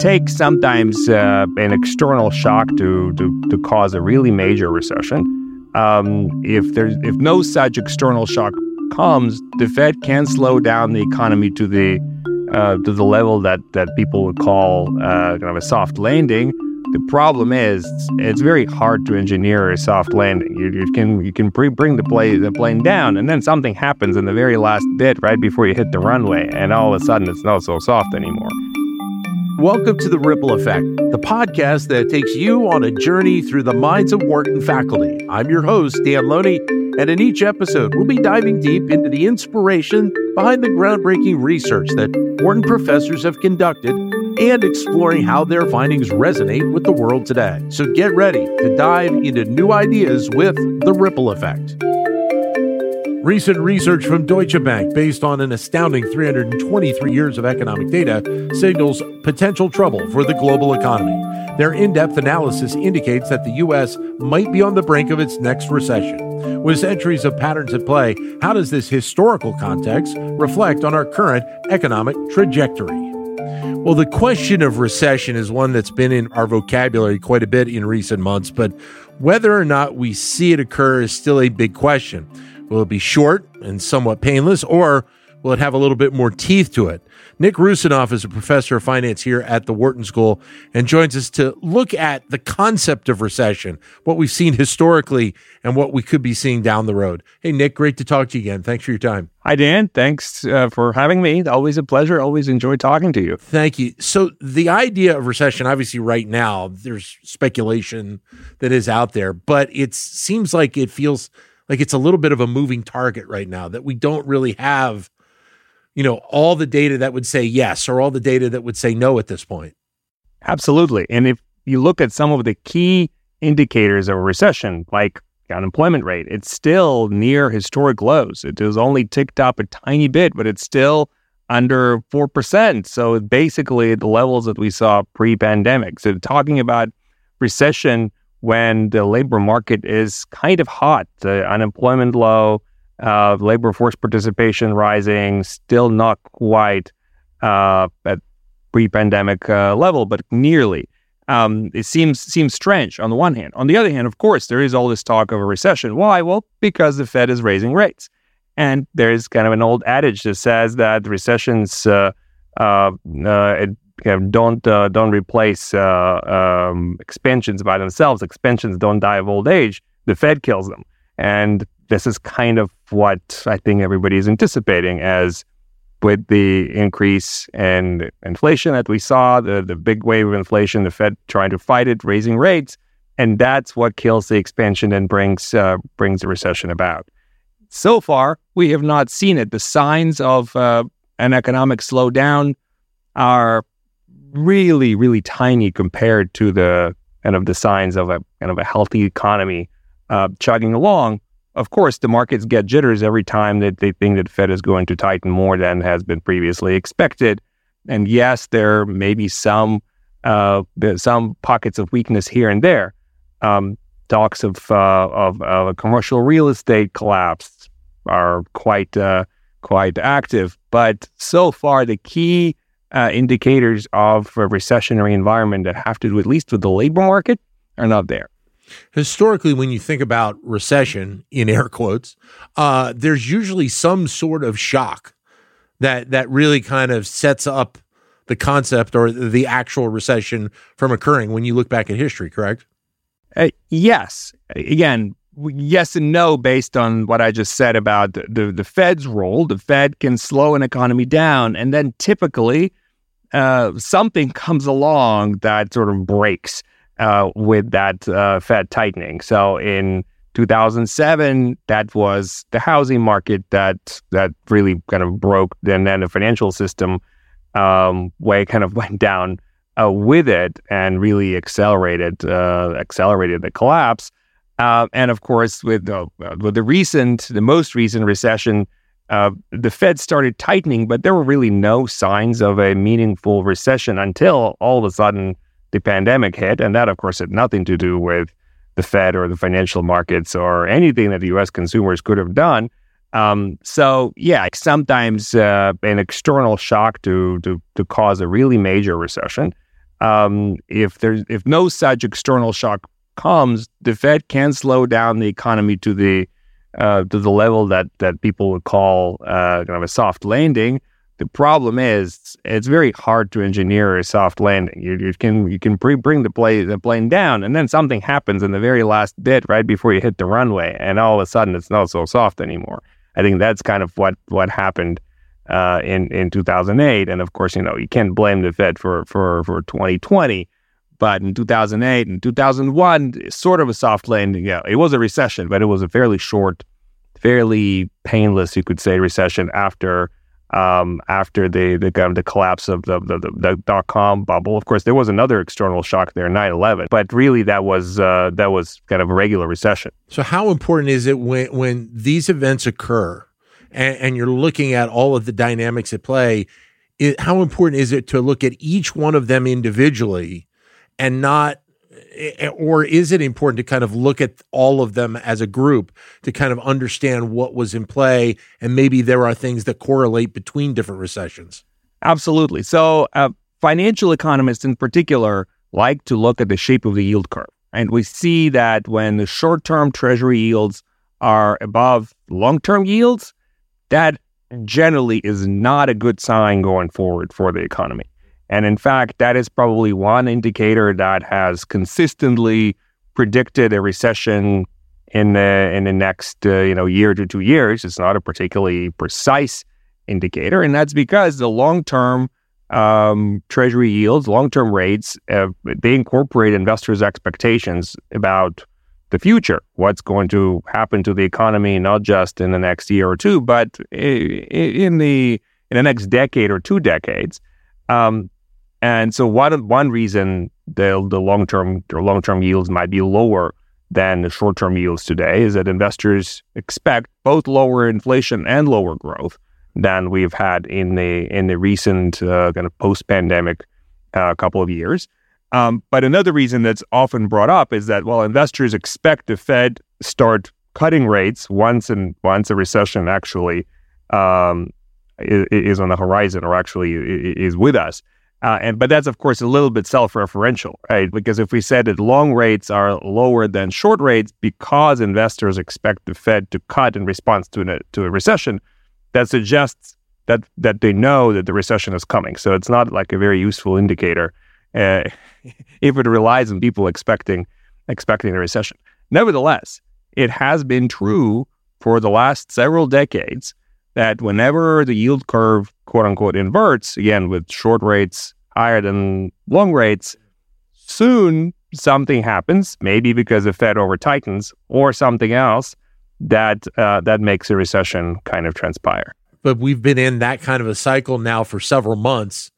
takes sometimes uh, an external shock to, to, to cause a really major recession. Um, if there's if no such external shock comes, the Fed can slow down the economy to the uh, to the level that that people would call uh, kind of a soft landing. The problem is it's very hard to engineer a soft landing. You, you can you can pre- bring the plane the plane down, and then something happens in the very last bit right before you hit the runway, and all of a sudden it's not so soft anymore. Welcome to The Ripple Effect, the podcast that takes you on a journey through the minds of Wharton faculty. I'm your host, Dan Loney, and in each episode, we'll be diving deep into the inspiration behind the groundbreaking research that Wharton professors have conducted and exploring how their findings resonate with the world today. So get ready to dive into new ideas with The Ripple Effect. Recent research from Deutsche Bank, based on an astounding 323 years of economic data, signals potential trouble for the global economy. Their in depth analysis indicates that the U.S. might be on the brink of its next recession. With centuries of patterns at play, how does this historical context reflect on our current economic trajectory? Well, the question of recession is one that's been in our vocabulary quite a bit in recent months, but whether or not we see it occur is still a big question. Will it be short and somewhat painless, or will it have a little bit more teeth to it? Nick Roussanov is a professor of finance here at the Wharton School and joins us to look at the concept of recession, what we've seen historically, and what we could be seeing down the road. Hey, Nick, great to talk to you again. Thanks for your time. Hi, Dan. Thanks uh, for having me. Always a pleasure. Always enjoy talking to you. Thank you. So, the idea of recession, obviously, right now, there's speculation that is out there, but it seems like it feels like it's a little bit of a moving target right now that we don't really have you know all the data that would say yes or all the data that would say no at this point. Absolutely. And if you look at some of the key indicators of a recession like the unemployment rate it's still near historic lows. It has only ticked up a tiny bit but it's still under 4% so basically the levels that we saw pre-pandemic. So talking about recession when the labor market is kind of hot, the unemployment low, uh, labor force participation rising, still not quite uh, at pre-pandemic uh, level, but nearly. Um, it seems seems strange on the one hand. On the other hand, of course, there is all this talk of a recession. Why? Well, because the Fed is raising rates, and there's kind of an old adage that says that recessions uh, uh, uh, don't uh, don't replace uh, um, expansions by themselves. Expansions don't die of old age. The Fed kills them, and this is kind of what I think everybody is anticipating as with the increase in inflation that we saw, the the big wave of inflation, the Fed trying to fight it, raising rates, and that's what kills the expansion and brings uh, brings the recession about. So far, we have not seen it. The signs of uh, an economic slowdown are really, really tiny compared to the kind of the signs of a kind of a healthy economy uh, chugging along. Of course, the markets get jitters every time that they think that Fed is going to tighten more than has been previously expected. And yes, there may be some uh, some pockets of weakness here and there. Um, talks of, uh, of, of a commercial real estate collapse are quite uh, quite active, but so far the key uh, indicators of a recessionary environment that have to do at least with the labor market are not there. Historically, when you think about recession, in air quotes, uh, there's usually some sort of shock that that really kind of sets up the concept or the actual recession from occurring. When you look back at history, correct? Uh, yes. Again, yes and no based on what I just said about the, the, the Fed's role. The Fed can slow an economy down, and then typically uh, something comes along that sort of breaks uh, with that uh, Fed tightening. So in 2007, that was the housing market that that really kind of broke, and then the financial system um, way kind of went down uh, with it and really accelerated uh, accelerated the collapse. Uh, and of course, with the with the recent, the most recent recession, uh, the Fed started tightening, but there were really no signs of a meaningful recession until all of a sudden the pandemic hit, and that, of course, had nothing to do with the Fed or the financial markets or anything that the U.S. consumers could have done. Um, so, yeah, sometimes uh, an external shock to to to cause a really major recession um, if there's if no such external shock comes, the Fed can slow down the economy to the uh, to the level that that people would call uh, kind of a soft landing. The problem is it's very hard to engineer a soft landing. You, you can you can pre- bring the plane the plane down, and then something happens in the very last bit right before you hit the runway, and all of a sudden it's not so soft anymore. I think that's kind of what what happened uh, in in 2008, and of course you know you can't blame the Fed for for for 2020. But in 2008 and 2001, sort of a soft landing. Yeah, it was a recession, but it was a fairly short, fairly painless, you could say, recession after um, after the the, the collapse of the, the, the dot com bubble. Of course, there was another external shock there, 9-11, but really that was uh, that was kind of a regular recession. So, how important is it when when these events occur, and, and you're looking at all of the dynamics at play? It, how important is it to look at each one of them individually, and not Eh, or is it important to kind of look at all of them as a group to kind of understand what was in play? And maybe there are things that correlate between different recessions. Absolutely. So uh, financial economists in particular like to look at the shape of the yield curve. And we see that when the short-term treasury yields are above long-term yields that generally is not a good sign going forward for the economy and in fact, that is probably one indicator that has consistently predicted a recession in the in the next uh, you know year to two years. It's not a particularly precise indicator, and that's because the long term um, Treasury yields, long term rates, uh, they incorporate investors' expectations about the future, what's going to happen to the economy, not just in the next year or two, but in the in the next decade or two decades. Um, and so one one reason the the long term or long term yields might be lower than the short term yields today is that investors expect both lower inflation and lower growth than we've had in the in the recent uh, kind of post pandemic uh, couple of years. Um, but another reason that's often brought up is that while investors expect the Fed start cutting rates once and once a recession actually um, is, is on the horizon or actually is with us, uh, and but that's of course a little bit self-referential, right? Because if we said that long rates are lower than short rates because investors expect the Fed to cut in response to a, to a recession, that suggests that that they know that the recession is coming. So it's not like a very useful indicator uh, if it relies on people expecting expecting a recession. Nevertheless, it has been true for the last several decades that whenever the yield curve, quote unquote, inverts, again, with short rates higher than long rates, soon something happens, maybe because the Fed over tightens or something else that uh, that makes a recession kind of transpire. But we've been in that kind of a cycle now for several months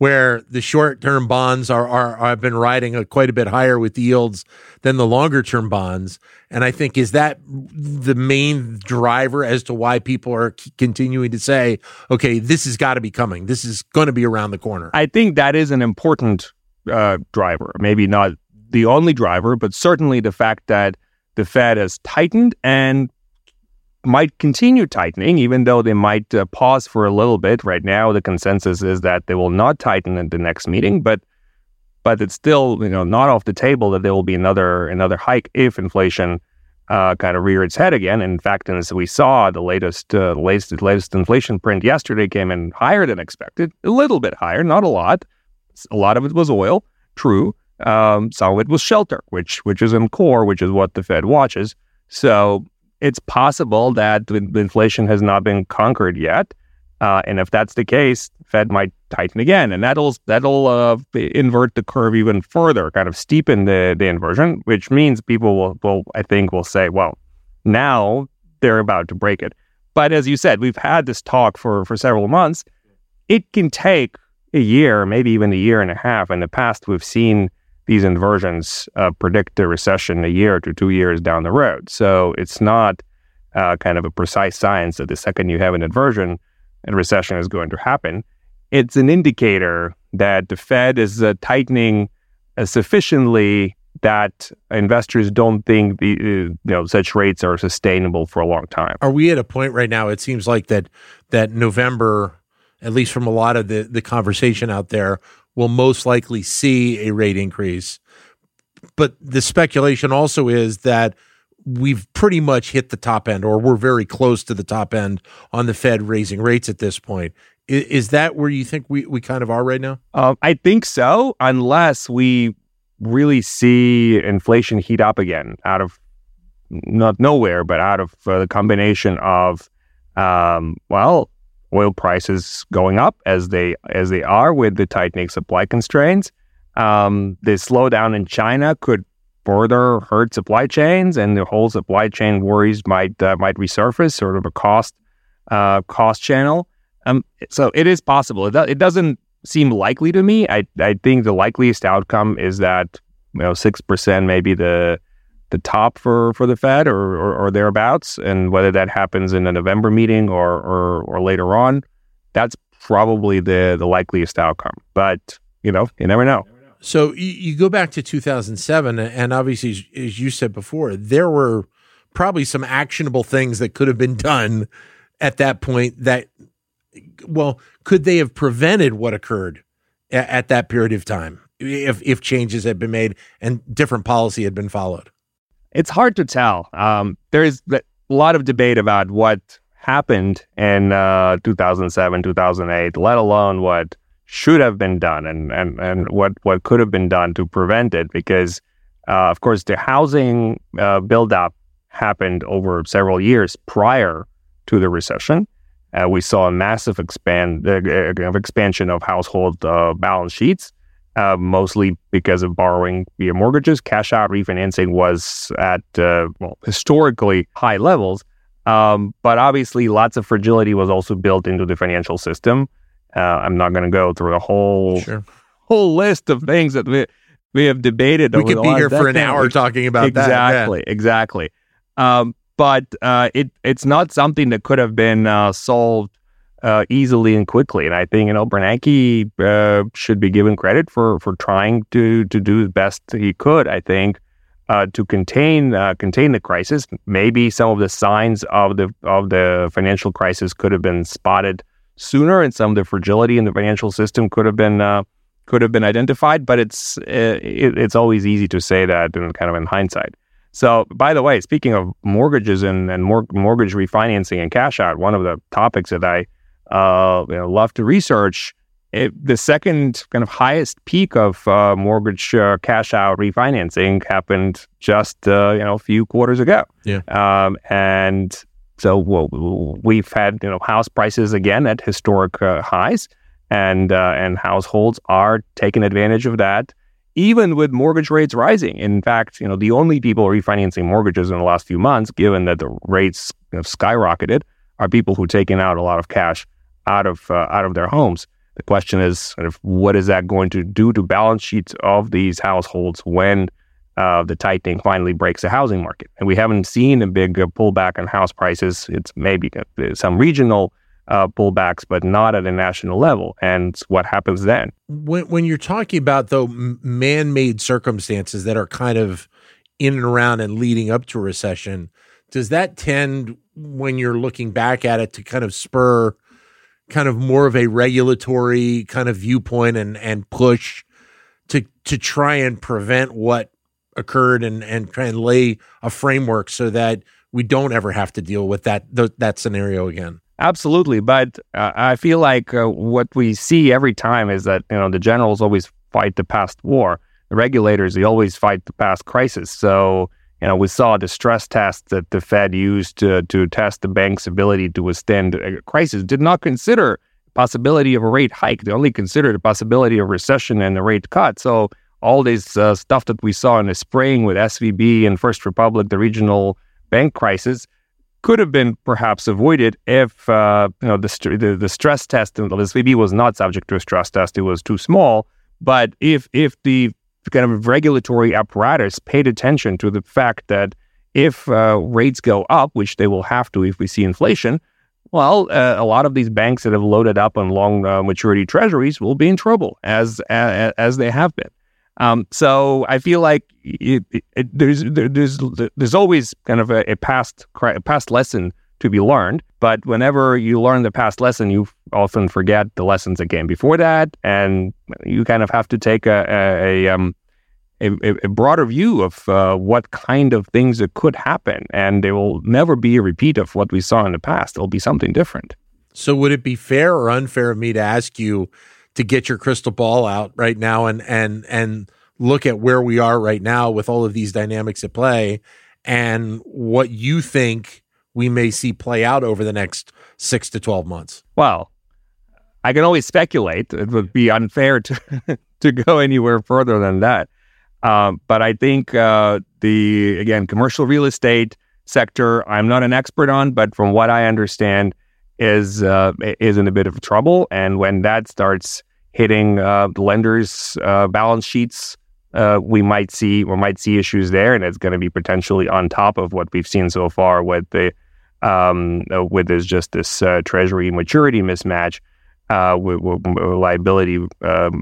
where the short term bonds are, are, are have been riding a, quite a bit higher with yields than the longer term bonds. And I think is that the main driver as to why people are c- continuing to say, okay, this has got to be coming. This is going to be around the corner. I think that is an important uh, driver. Maybe not the only driver, but certainly the fact that the Fed has tightened and might continue tightening, even though they might uh, pause for a little bit. Right now, the consensus is that they will not tighten at the next meeting, but but it's still you know not off the table that there will be another another hike if inflation uh, kind of rear its head again. In fact, as we saw, the latest uh, latest latest inflation print yesterday came in higher than expected, a little bit higher, not a lot. A lot of it was oil, true. Um, some of it was shelter, which which is in core, which is what the Fed watches. So it's possible that the inflation has not been conquered yet. Uh, and if that's the case, Fed might tighten again, and that'll that'll uh, invert the curve even further, kind of steepen the the inversion, which means people will will I think will say, well, now they're about to break it. But as you said, we've had this talk for for several months. It can take a year, maybe even a year and a half. In the past, we've seen these inversions uh, predict a recession a year to two years down the road. So it's not uh, kind of a precise science that the second you have an inversion, a recession is going to happen. It's an indicator that the Fed is uh, tightening uh, sufficiently that investors don't think the uh, you know such rates are sustainable for a long time. Are we at a point right now? It seems like that that November, at least from a lot of the the conversation out there, will most likely see a rate increase. But the speculation also is that we've pretty much hit the top end, or we're very close to the top end on the Fed raising rates at this point. Is, that where you think we, we kind of are right now? Um, I think so, unless we really see inflation heat up again out of not nowhere, but out of uh, the combination of, um, well, oil prices going up as they as they are with the tightening supply constraints. Um, the slowdown in China could further hurt supply chains, and the whole supply chain worries might uh, might resurface, sort of a cost uh, cost channel. Um, so it is possible. It, it doesn't seem likely to me. I I think the likeliest outcome is that you know six percent maybe the the top for, for the Fed or, or, or, thereabouts, and whether that happens in a November meeting or, or, or later on, that's probably the the likeliest outcome. But you know, you never know. So you, go back to 2007, and obviously, as you said before, there were probably some actionable things that could have been done at that point. That well, could they have prevented what occurred at, at that period of time if if changes had been made and different policy had been followed? It's hard to tell. Um, there is a lot of debate about what happened in uh, 2007, 2008, let alone what should have been done and, and, and what, what could have been done to prevent it. Because, uh, of course, the housing uh, buildup happened over several years prior to the recession. Uh, we saw a massive expand uh, expansion of household uh, balance sheets uh, mostly because of borrowing via mortgages. Cash out refinancing was at uh, well historically high levels, um, but obviously lots of fragility was also built into the financial system. Uh, I'm not going to go through a whole sure. whole list of things that we we have debated. We could be here for an hour talking about exactly, that. Exactly, yeah. exactly. Um, but uh, it it's not something that could have been uh, solved uh, easily and quickly. And I think you know Bernanke uh, should be given credit for for trying to to do the best he could. I think uh, to contain uh, contain the crisis. Maybe some of the signs of the of the financial crisis could have been spotted sooner, and some of the fragility in the financial system could have been. Uh, could have been identified, but it's uh, it, it's always easy to say that in kind of in hindsight. So, by the way, speaking of mortgages and, and mor- mortgage refinancing and cash out, one of the topics that I uh, you know, love to research. It, the second kind of highest peak of uh, mortgage uh, cash out refinancing happened just uh, you know a few quarters ago. Yeah, um, and so well, we've had you know house prices again at historic uh, highs, and uh, and households are taking advantage of that, even with mortgage rates rising. In fact, you know the only people refinancing mortgages in the last few months, given that the rates have skyrocketed, are people who are taking out a lot of cash out of uh, out of their homes. The question is, sort of, what is that going to do to balance sheets of these households when uh, the tightening finally breaks the housing market? And we haven't seen a big uh, pullback on house prices. It's maybe some regional uh, pullbacks, but not at a national level. And what happens then? When, when you're talking about though man-made circumstances that are kind of in and around and leading up to a recession, does that tend, when you're looking back at it, to kind of spur kind of more of a regulatory kind of viewpoint and and push to to try and prevent what occurred and and try and lay a framework so that we don't ever have to deal with that th- that scenario again. Absolutely, but uh, I feel like uh, what we see every time is that you know the generals always fight the past war. The regulators they always fight the past crisis. So you know, we saw the stress test that the Fed used to, to test the bank's ability to withstand a crisis did not consider possibility of a rate hike. They only considered the possibility of recession and a rate cut. So all this uh, stuff that we saw in the spring with SVB and First Republic, the regional bank crisis, could have been perhaps avoided if uh, you know the, the, the stress test. The SVB was not subject to a stress test; it was too small. But if if the kind of regulatory apparatus paid attention to the fact that if uh, rates go up, which they will have to if we see inflation, well, uh, a lot of these banks that have loaded up on long uh, maturity treasuries will be in trouble, as as, as they have been. Um, so I feel like it, it, it, there's there, there's there's always kind of a, a past a past lesson to be learned. But whenever you learn the past lesson, you often forget the lessons that came before that, and you kind of have to take a a, a, um, a, a broader view of uh, what kind of things that could happen, and there will never be a repeat of what we saw in the past. It'll be something different. So, would it be fair or unfair of me to ask you to get your crystal ball out right now and and and look at where we are right now with all of these dynamics at play and what you think we may see play out over the next six to 12 months? Well, I can always speculate. It would be unfair to, to go anywhere further than that. Um, but I think uh, the, again, commercial real estate sector, I'm not an expert on, but from what I understand, is uh, is in a bit of trouble. And when that starts hitting uh, the lenders' uh, balance sheets, uh, we might see we might see issues there, and it's going to be potentially on top of what we've seen so far with the um, uh, with this just this uh, treasury maturity mismatch, uh, with, with, liability um,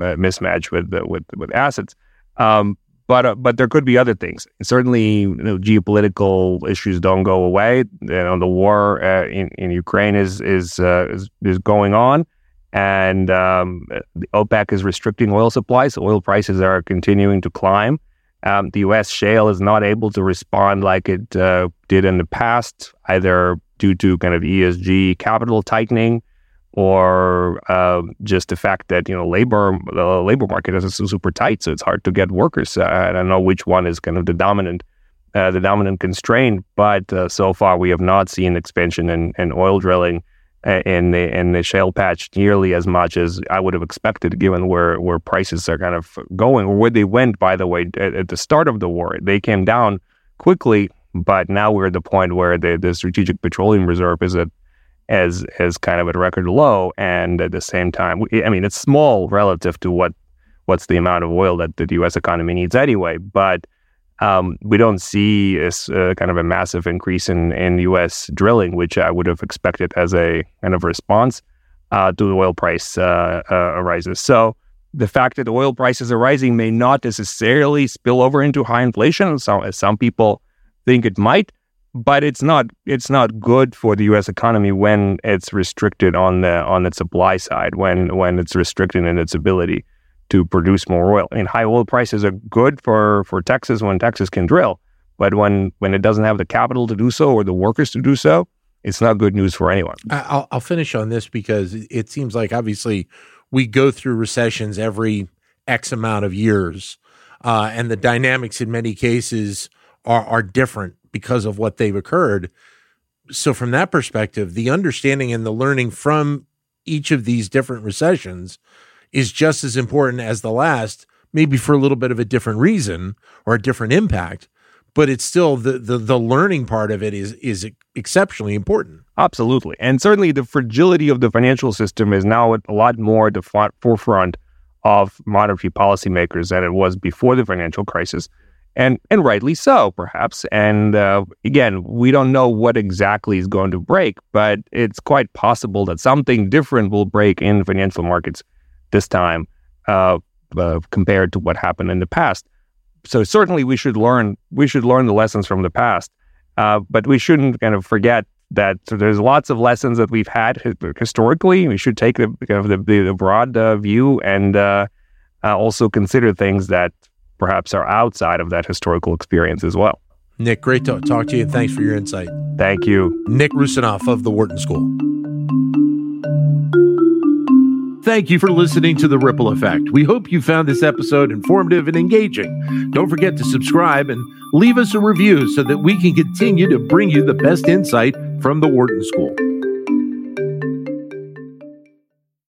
mismatch with with with assets. Um, but uh, but there could be other things. Certainly, you know, geopolitical issues don't go away. You know, the war uh, in in Ukraine is is is, is going on and um, OPEC is restricting oil supplies. So oil prices are continuing to climb. Um, the U.S. shale is not able to respond like it uh, did in the past, either due to kind of ESG capital tightening or uh, just the fact that you know labor the labor market is super tight, so it's hard to get workers. Uh, I don't know which one is kind of the dominant uh, the dominant constraint, but uh, so far we have not seen expansion in, in oil drilling in the in the shale patch nearly as much as I would have expected, given where where prices are kind of going, or where they went. By the way, at, at the start of the war, they came down quickly, but now we're at the point where the, the strategic petroleum reserve is at as as kind of at record low, and at the same time, I mean, it's small relative to what what's the amount of oil that the U.S. economy needs anyway, but um, we don't see a, uh, kind of a massive increase in, in U.S. drilling, which I would have expected as a kind of response uh, to the oil price uh, uh, rises. So the fact that oil prices are rising may not necessarily spill over into high inflation, as some people think it might. But it's not it's not good for the U.S. economy when it's restricted on the on its supply side, when when it's restricted in its ability to produce more oil. And high oil prices are good for, for Texas when Texas can drill. But when, when it doesn't have the capital to do so or the workers to do so, it's not good news for anyone. I'll, I'll finish on this because it seems like obviously we go through recessions every X amount of years. Uh, and the dynamics in many cases are, are different because of what they've occurred. So, from that perspective, the understanding and the learning from each of these different recessions is just as important as the last, maybe for a little bit of a different reason or a different impact. But it's still the, the the learning part of it is is exceptionally important. Absolutely, and certainly the fragility of the financial system is now a lot more at the forefront of monetary policymakers than it was before the financial crisis and and rightly so, perhaps. And uh, again, we don't know what exactly is going to break, but it's quite possible that something different will break in financial markets this time uh, uh, compared to what happened in the past. So certainly we should learn we should learn the lessons from the past, uh, but we shouldn't kind of forget that there's lots of lessons that we've had historically. We should take the kind of the, the broad uh, view and uh, uh, also consider things that perhaps are outside of that historical experience as well. Nick, great to talk to you, thanks for your insight. Thank you, Nick Roussanov of the Wharton School. Thank you for listening to The Ripple Effect. We hope you found this episode informative and engaging. Don't forget to subscribe and leave us a review so that we can continue to bring you the best insight from the Wharton School.